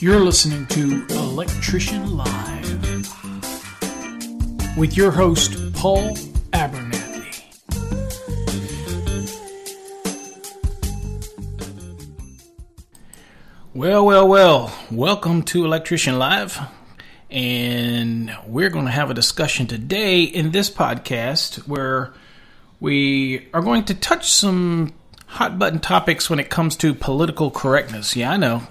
You're listening to Electrician Live with your host, Paul Abernathy. Well, well, well, welcome to Electrician Live. And we're going to have a discussion today in this podcast where we are going to touch some hot button topics when it comes to political correctness. Yeah, I know.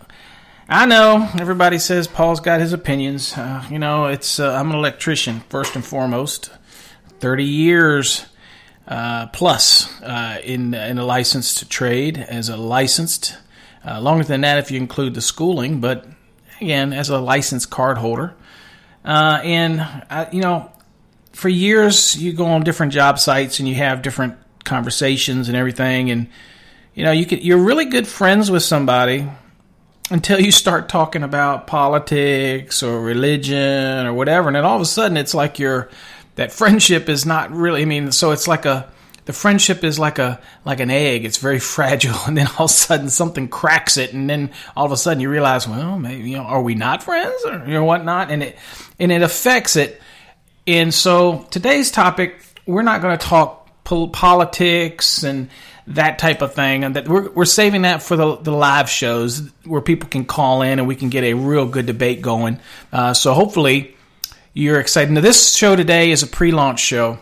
I know everybody says Paul's got his opinions. Uh, you know, it's uh, I'm an electrician first and foremost. Thirty years uh, plus uh, in in a licensed trade as a licensed. Uh, longer than that if you include the schooling, but again as a licensed card holder. Uh, and you know, for years you go on different job sites and you have different conversations and everything, and you know you could you're really good friends with somebody until you start talking about politics or religion or whatever, and then all of a sudden it's like your that friendship is not really. I mean, so it's like a the friendship is like a like an egg. It's very fragile, and then all of a sudden something cracks it, and then all of a sudden you realize, well, maybe you know, are we not friends or you know whatnot, and it and it affects it. And so today's topic, we're not going to talk politics and that type of thing, and that we're, we're saving that for the, the live shows where people can call in and we can get a real good debate going. Uh, so hopefully you're excited. Now, this show today is a pre-launch show.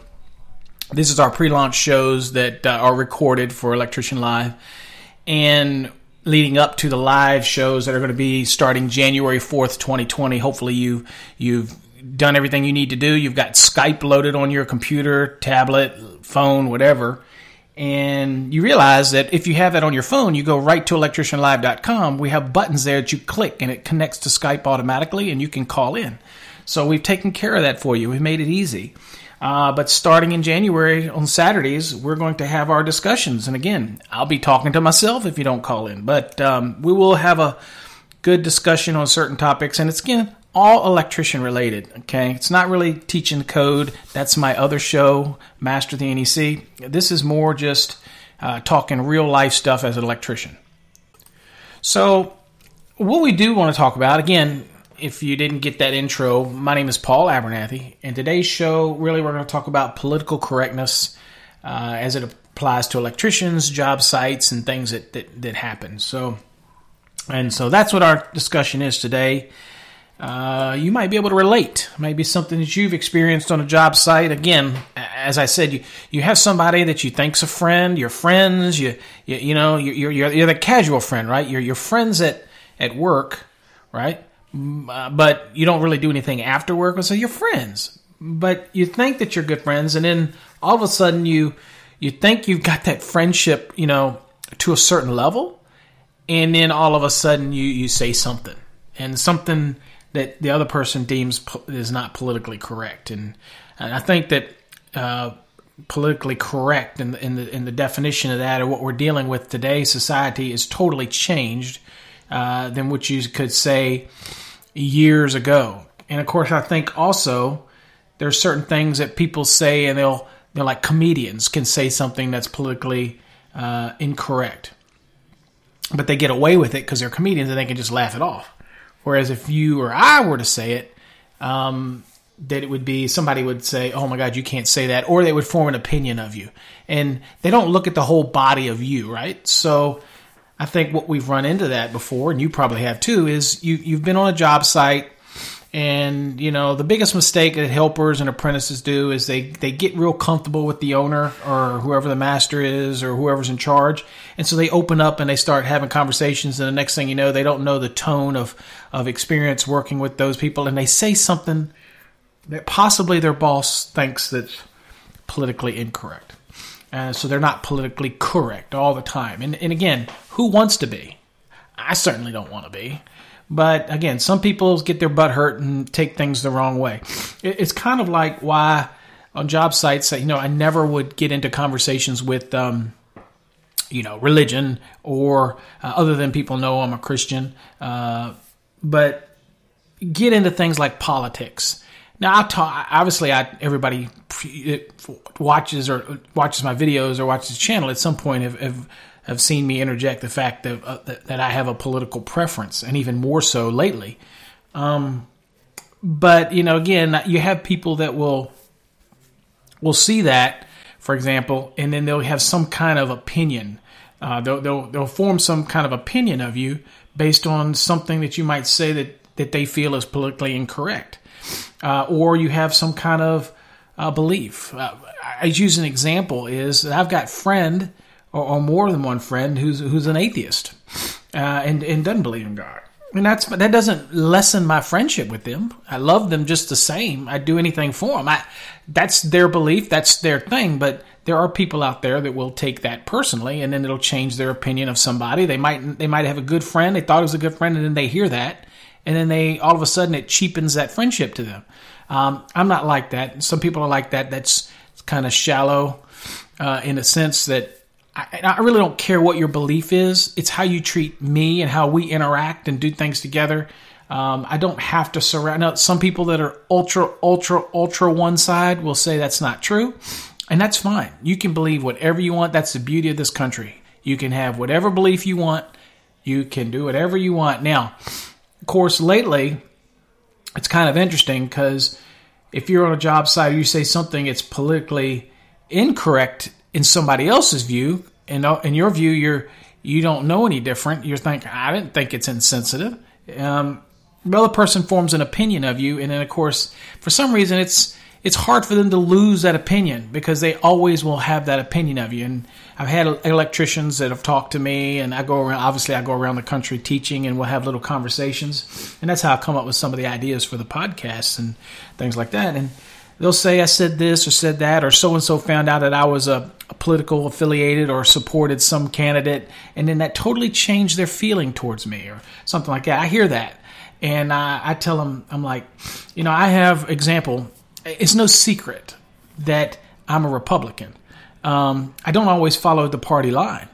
This is our pre-launch shows that uh, are recorded for Electrician Live, and leading up to the live shows that are going to be starting January fourth, twenty twenty. Hopefully you you've done everything you need to do. You've got Skype loaded on your computer, tablet, phone, whatever and you realize that if you have that on your phone, you go right to electricianlive.com. We have buttons there that you click and it connects to Skype automatically and you can call in. So we've taken care of that for you. We've made it easy. Uh, but starting in January on Saturdays, we're going to have our discussions. And again, I'll be talking to myself if you don't call in. But um, we will have a good discussion on certain topics. And it's again all electrician related. Okay, it's not really teaching code. That's my other show, Master the NEC. This is more just uh, talking real life stuff as an electrician. So, what we do want to talk about again, if you didn't get that intro, my name is Paul Abernathy, and today's show really we're going to talk about political correctness uh, as it applies to electricians, job sites, and things that that, that happen. So, and so that's what our discussion is today uh, you might be able to relate. Maybe something that you've experienced on a job site. Again, as I said, you, you have somebody that you think's a friend. Your friends, you you, you know, you're, you're you're the casual friend, right? You're your friends at at work, right? Mm, uh, but you don't really do anything after work, so you're friends. But you think that you're good friends, and then all of a sudden you you think you've got that friendship, you know, to a certain level, and then all of a sudden you you say something, and something that the other person deems po- is not politically correct, and, and I think that uh, politically correct in the, in the in the definition of that, or what we're dealing with today, society is totally changed uh, than what you could say years ago. And of course, I think also there's certain things that people say, and they'll they're like comedians can say something that's politically uh, incorrect, but they get away with it because they're comedians and they can just laugh it off. Whereas if you or I were to say it, um, that it would be somebody would say, "Oh my God, you can't say that," or they would form an opinion of you, and they don't look at the whole body of you, right? So, I think what we've run into that before, and you probably have too, is you you've been on a job site and you know, the biggest mistake that helpers and apprentices do is they they get real comfortable with the owner or whoever the master is or whoever's in charge, and so they open up and they start having conversations. And the next thing you know, they don't know the tone of of experience working with those people, and they say something that possibly their boss thinks that's politically incorrect. Uh, so they're not politically correct all the time. And, and again, who wants to be? I certainly don't want to be. But again, some people get their butt hurt and take things the wrong way. It's kind of like why on job sites, you know, I never would get into conversations with, um, you know, religion or uh, other than people know I'm a Christian, uh, but get into things like politics. Now I talk. Obviously, I everybody watches or watches my videos or watches the channel at some point have have, have seen me interject the fact that, uh, that, I have a political preference, and even more so lately. Um, but you know, again, you have people that will will see that, for example, and then they'll have some kind of opinion. Uh, they'll, they'll they'll form some kind of opinion of you based on something that you might say that that they feel is politically incorrect, uh, or you have some kind of uh, belief. Uh, I use an example is that I've got friend or, or, more than one friend who's who's an atheist uh, and and doesn't believe in God. And that's that doesn't lessen my friendship with them. I love them just the same. I'd do anything for them. I, that's their belief. That's their thing. But there are people out there that will take that personally, and then it'll change their opinion of somebody. They might they might have a good friend. They thought it was a good friend, and then they hear that, and then they all of a sudden it cheapens that friendship to them. Um, I'm not like that. Some people are like that. That's kind of shallow uh, in a sense that I, I, really don't care what your belief is. It's how you treat me and how we interact and do things together. Um, I don't have to surround. Now, some people that are ultra, ultra, ultra one side will say that's not true, and that's fine. You can believe whatever you want. That's the beauty of this country. You can have whatever belief you want. You can do whatever you want. Now, of course, lately it's kind of interesting because if you're on a job site you say something it's politically incorrect in somebody else's view, and in your view, you're you don't know any different. You're thinking, I didn't think it's insensitive. Um, the person forms an opinion of you, and then of course, for some reason, it's it's hard for them to lose that opinion because they always will have that opinion of you. And I've had electricians that have talked to me, and I go around. Obviously, I go around the country teaching, and we'll have little conversations, and that's how I come up with some of the ideas for the podcasts and things like that. And they'll say I said this or said that, or so and so found out that I was a, political affiliated or supported some candidate, and then that totally changed their feeling towards me or something like that. I hear that, and I, I tell them, I'm like, you know, I have example it's no secret that I'm a Republican. Um, I don't always follow the party line,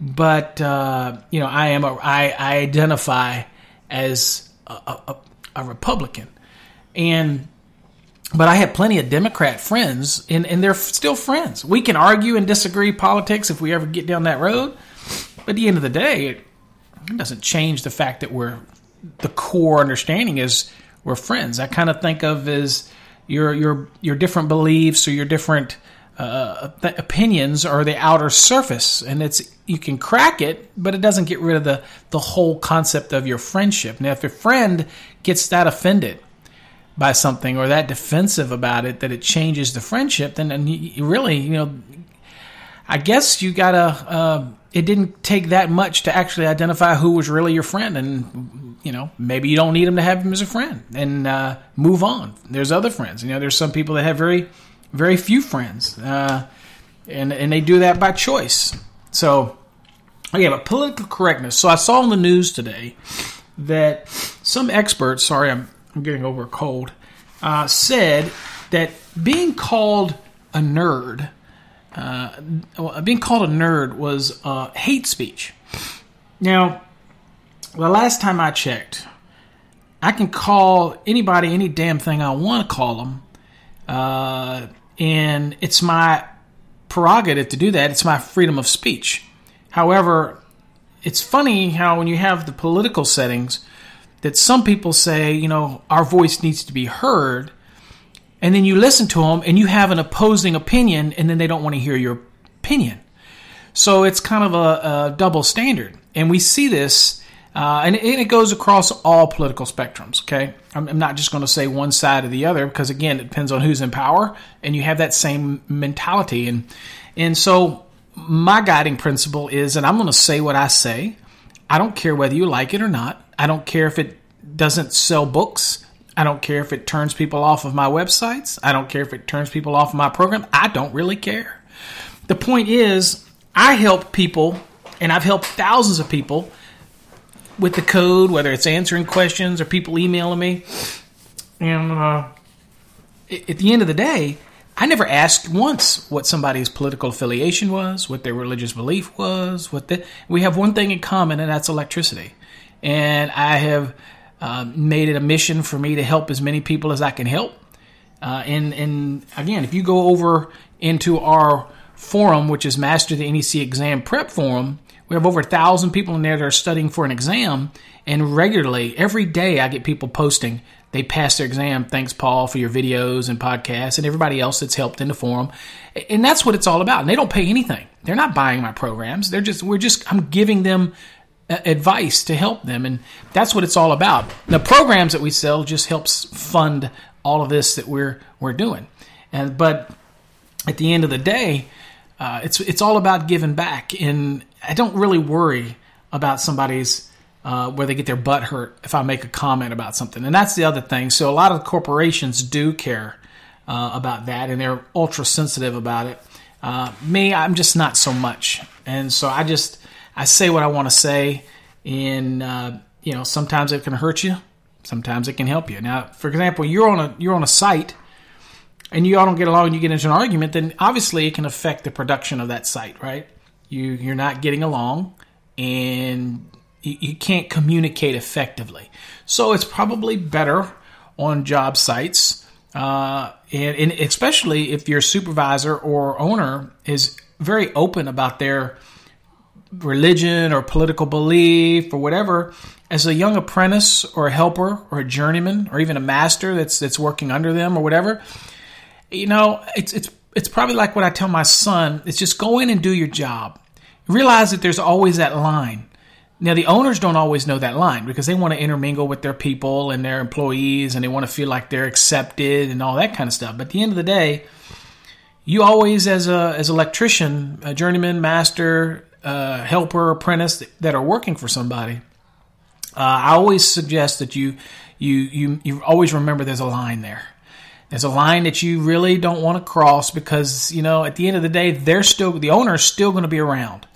but uh, you know I am a I, I identify as a, a, a, Republican, and but I have plenty of Democrat friends, and, and they're still friends. We can argue and disagree politics if we ever get down that road, but at the end of the day, it, doesn't change the fact that we're the core understanding is we're friends. I kind of think of as your your your different beliefs or your different uh, opinions are the outer surface, and it's you can crack it, but it doesn't get rid of the the whole concept of your friendship. Now, if your friend gets that offended by something or that defensive about it that it changes the friendship, then and you really, you know, I guess you gotta. Uh, it didn't take that much to actually identify who was really your friend, and you know maybe you don't need him to have him as a friend, and uh, move on. There's other friends. You know, there's some people that have very, very few friends, uh, and and they do that by choice. So, okay, but political correctness. So I saw in the news today that some experts, sorry, I'm I'm getting over a cold, uh, said that being called a nerd uh, being called a nerd was uh, hate speech. Now, the last time I checked, I can call anybody any damn thing I want to call them, uh, and it's my prerogative to do that. It's my freedom of speech. However, it's funny how when you have the political settings, that some people say, you know, our voice needs to be heard, and then you listen to them and you have an opposing opinion and then they don't want to hear your opinion. So it's kind of a, a double standard. And we see this, uh, and, it, and, it, goes across all political spectrums, okay? I'm, I'm not just going to say one side or the other because, again, it depends on who's in power and you have that same mentality. And, and so my guiding principle is, and I'm going to say what I say. I don't care whether you like it or not. I don't care if it doesn't sell books. I don't care if it turns people off of my websites. I don't care if it turns people off of my program. I don't really care. The point is, I help people, and I've helped thousands of people with the code, whether it's answering questions or people emailing me. And uh, at the end of the day, I never asked once what somebody's political affiliation was, what their religious belief was. What the, we have one thing in common, and that's electricity. And I have uh, made it a mission for me to help as many people as I can help. Uh, and and again, if you go over into our forum, which is Master the NEC Exam Prep Forum, we have over a thousand people in there that are studying for an exam. And regularly, every day, I get people posting they passed their exam. Thanks, Paul, for your videos and podcasts, and everybody else that's helped in the forum. And that's what it's all about. And they don't pay anything. They're not buying my programs. They're just we're just I'm giving them uh, advice to help them, and that's what it's all about. The programs that we sell just helps fund all of this that we're we're doing. And but at the end of the day, uh, it's it's all about giving back. And I don't really worry about somebody's uh, where they get their butt hurt if I make a comment about something. And that's the other thing. So a lot of corporations do care uh, about that, and they're ultra sensitive about it. Uh, me, I'm just not so much, and so I just I say what I want to say, and uh, you know sometimes it can hurt you, sometimes it can help you. Now, for example, you're on a you're on a site. And you all don't get along, and you get into an argument. Then obviously it can affect the production of that site, right? You you're not getting along, and you, you can't communicate effectively. So it's probably better on job sites, uh, and, and especially if your supervisor or owner is very open about their religion or political belief or whatever. As a young apprentice or a helper or a journeyman or even a master that's that's working under them or whatever you know it's it's it's probably like what I tell my son it's just go in and do your job. Realize that there's always that line now, the owners don't always know that line because they want to intermingle with their people and their employees and they want to feel like they're accepted and all that kind of stuff. But at the end of the day, you always, as a as electrician, a journeyman, master, uh, helper, apprentice that are working for somebody, uh, I always suggest that you you you you always remember there's a line there. There's a line that you really don't want to cross because you know at the end of the day, they're still the owner is still going to be around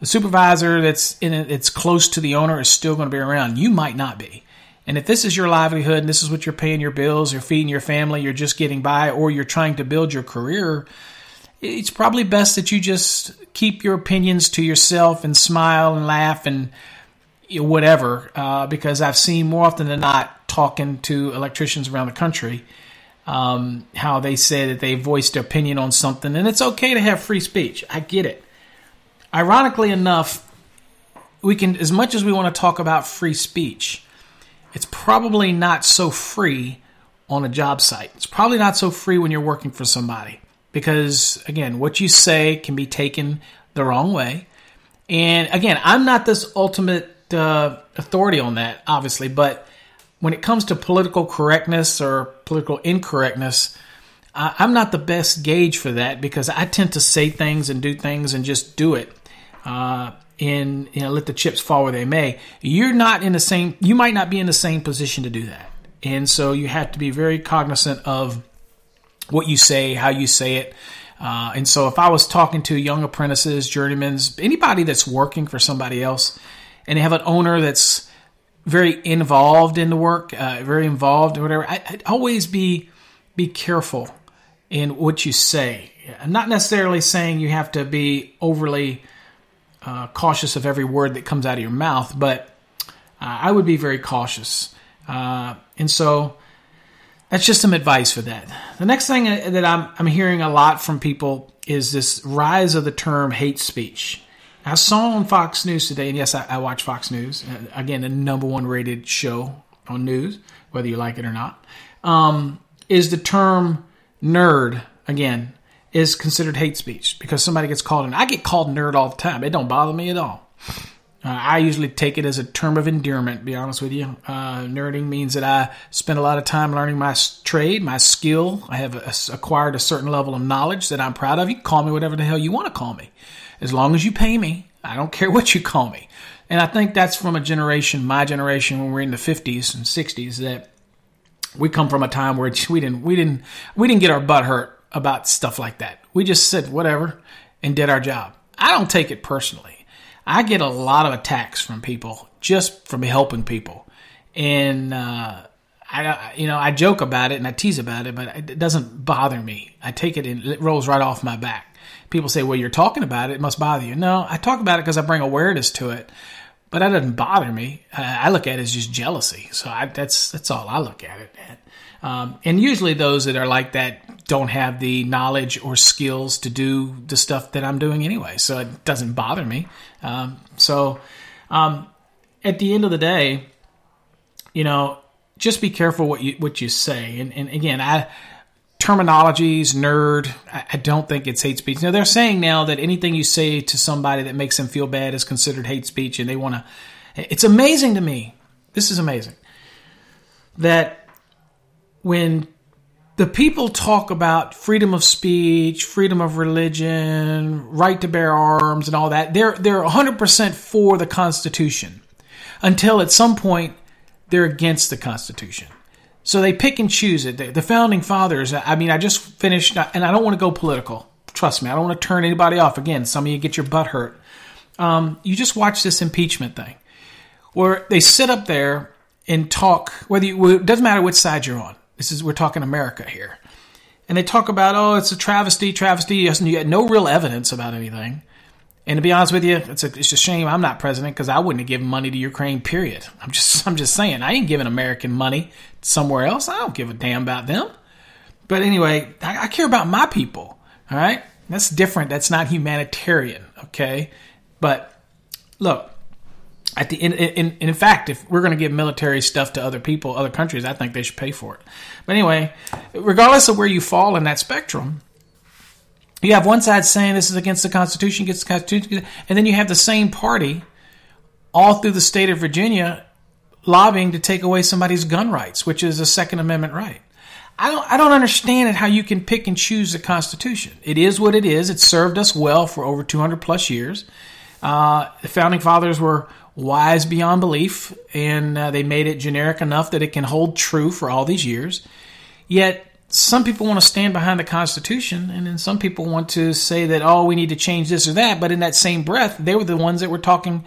the supervisor that's in it, it's close to the owner is still going to be around. You might not be. And if this is your livelihood and this is what you're paying your bills, you're feeding your family, you're just getting by, or you're trying to build your career, it's probably best that you just keep your opinions to yourself and smile and laugh and whatever. Uh, because I've seen more often than not talking to electricians around the country um, how they say that they voiced their opinion on something, and it's okay to have free speech. I get it ironically enough, we can, as much as we want to talk about free speech, it's probably not so free on a job site. It's probably not so free when you're working for somebody because, again, what you say can be taken the wrong way. And again, I'm not this ultimate uh, authority on that, obviously, but when it comes to political correctness or political incorrectness, I'm not the best gauge for that because I tend to say things and do things and just do it uh, and you know let the chips fall where they may. You're not in the same. You might not be in the same position to do that, and so you have to be very cognizant of what you say, how you say it. Uh, and so, if I was talking to young apprentices, journeymans, anybody that's working for somebody else, and they have an owner that's very involved in the work, uh, very involved or whatever, I, would always be be careful in what you say. I'm not necessarily saying you have to be overly uh, cautious of every word that comes out of your mouth, but uh, I would be very cautious. Uh, and so that's just some advice for that. The next thing uh, that I'm, I'm hearing a lot from people is this rise of the term hate speech. I saw on Fox News today, and yes, I, I watch Fox News, uh, again, the number one rated show on news, whether you like it or not, um, is the term nerd. Again, is considered hate speech because somebody gets called and I get called nerd all the time. It don't bother me at all. Uh, I usually take it as a term of endearment. Be honest with you, uh, nerding means that I spend a lot of time learning my trade, my skill. I have a, acquired a certain level of knowledge that I'm proud of. You call me whatever the hell you want to call me, as long as you pay me. I don't care what you call me. And I think that's from a generation, my generation, when we're in the 50s and 60s, that we come from a time where we didn't, we didn't, we didn't get our butt hurt about stuff like that. We just said whatever and did our job. I don't take it personally. I get a lot of attacks from people just from helping people, and uh, I, you know, I joke about it and I tease about it, but it doesn't bother me. I take it and it rolls right off my back. People say, "Well, you're talking about it; it must bother you." No, I talk about it because I bring awareness to it. but that doesn't bother me. I look at it as just jealousy. So I, that's that's all I look at it at. Um, and usually those that are like that don't have the knowledge or skills to do the stuff that I'm doing anyway. So it doesn't bother me. Um, so um, at the end of the day, you know, just be careful what you what you say. And, and again, I terminologies, nerd. I, I don't think it's hate speech. Now they're saying now that anything you say to somebody that makes them feel bad is considered hate speech, and they want to. It's amazing to me. This is amazing that when the people talk about freedom of speech, freedom of religion, right to bear arms, and all that, they're they're 100% for the Constitution until at some point they're against the Constitution. So they pick and choose it. The, founding fathers, I mean, I just finished, and I don't want to go political. Trust me, I don't want to turn anybody off. Again, some of you get your butt hurt. Um, you just watch this impeachment thing where they sit up there and talk, whether you, it doesn't matter which side you're on. This is, we're talking America here. And they talk about, oh, it's a travesty, travesty. And you had no real evidence about anything. And to be honest with you, it's a, it's a shame I'm not president because I wouldn't have given money to Ukraine. Period. I'm just I'm just saying I ain't giving American money somewhere else. I don't give a damn about them. But anyway, I, I care about my people. All right, that's different. That's not humanitarian. Okay, but look, at the in, in, in fact, if we're going to give military stuff to other people, other countries, I think they should pay for it. But anyway, regardless of where you fall in that spectrum, you have one side saying this is against the Constitution, against the Constitution, and then you have the same party all through the state of Virginia lobbying to take away somebody's gun rights, which is a Second Amendment right. I don't, I don't understand it how you can pick and choose the Constitution. It is what it is. It served us well for over 200 plus years. Uh, the founding fathers were wise beyond belief, and uh, they made it generic enough that it can hold true for all these years. Yet some people want to stand behind the Constitution, and then some people want to say that, oh, we need to change this or that. But in that same breath, they were the ones that were talking,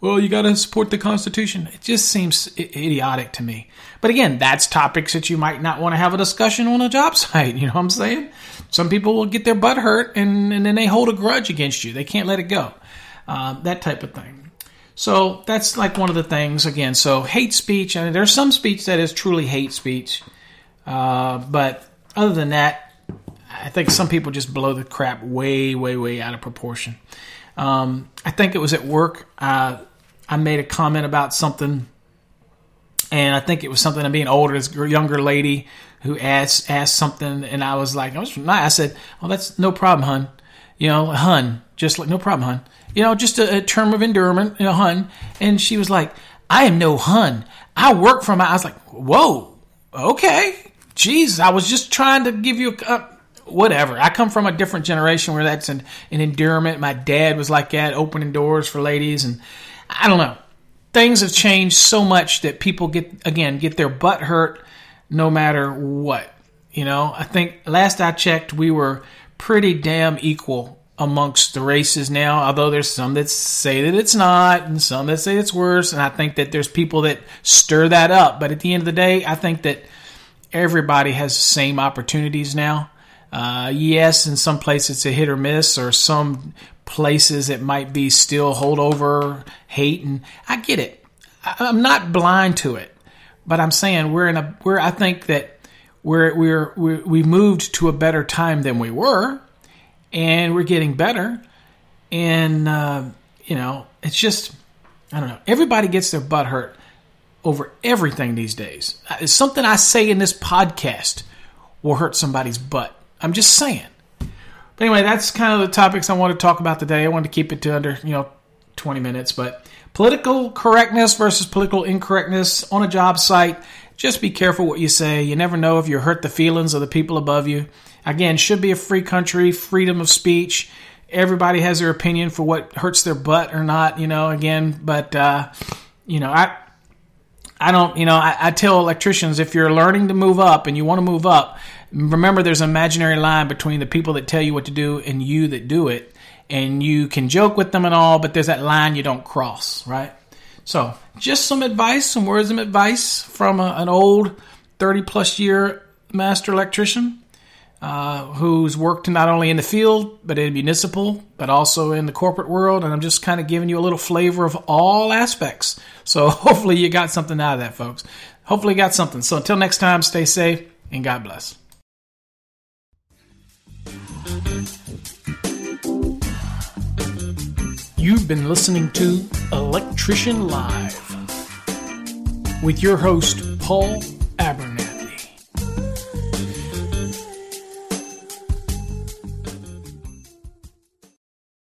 well, you got to support the Constitution. It just seems idiotic to me. But again, that's topics that you might not want to have a discussion on a job site. You know what I'm saying? Some people will get their butt hurt, and, and then they hold a grudge against you. They can't let it go. Uh, that type of thing. So that's like one of the things, again. So hate speech, and there's some speech that is truly hate speech. Uh, but other than that, I think some people just blow the crap way, way, way out of proportion. Um, I think it was at work. Uh, I made a comment about something, and I think it was something of being older. This younger lady who asked asked something, and I was like, I was I said, "Oh, that's no problem, hun. You know, hun, just like no problem, hun. You know, just a, a term of endearment, you know, hun." And she was like, "I am no hun. I work for my." I was like, "Whoa, okay." Jesus, I was just trying to give you a. Uh, whatever. I come from a different generation where that's an, an endearment. My dad was like that, opening doors for ladies, and I don't know. Things have changed so much that people get again get their butt hurt no matter what. You know, I think last I checked, we were pretty damn equal amongst the races now. Although there's some that say that it's not, and some that say it's worse, and I think that there's people that stir that up. But at the end of the day, I think that everybody has the same opportunities now. Uh, yes, in some places it's a hit or miss, or some places it might be still holdover hate, and I get it. I'm not blind to it, but I'm saying we're in a we're. I think that we're we're, we're we moved to a better time than we were, and we're getting better, and uh, you know it's just I don't know. Everybody gets their butt hurt over everything these days. It's something I say in this podcast will hurt somebody's butt. I'm just saying. But anyway, that's kind of the topics I want to talk about today. I wanted to keep it to under, you know, 20 minutes, but political correctness versus political incorrectness on a job site. Just be careful what you say. You never know if you hurt the feelings of the people above you. Again, should be a free country, freedom of speech. Everybody has their opinion for what hurts their butt or not, you know, again, but uh, you know, I I don't, you know, I, I, tell electricians if you're learning to move up and you want to move up, remember there's an imaginary line between the people that tell you what to do and you that do it. And you can joke with them and all, but there's that line you don't cross, right? So, just some advice, some words of advice from a, an old 30 plus year master electrician. Uh, who's worked not only in the field, but in municipal, but also in the corporate world. And I'm just kind of giving you a little flavor of all aspects. So hopefully you got something out of that, folks. Hopefully you got something. So until next time, stay safe and God bless. You've been listening to Electrician Live with your host, Paul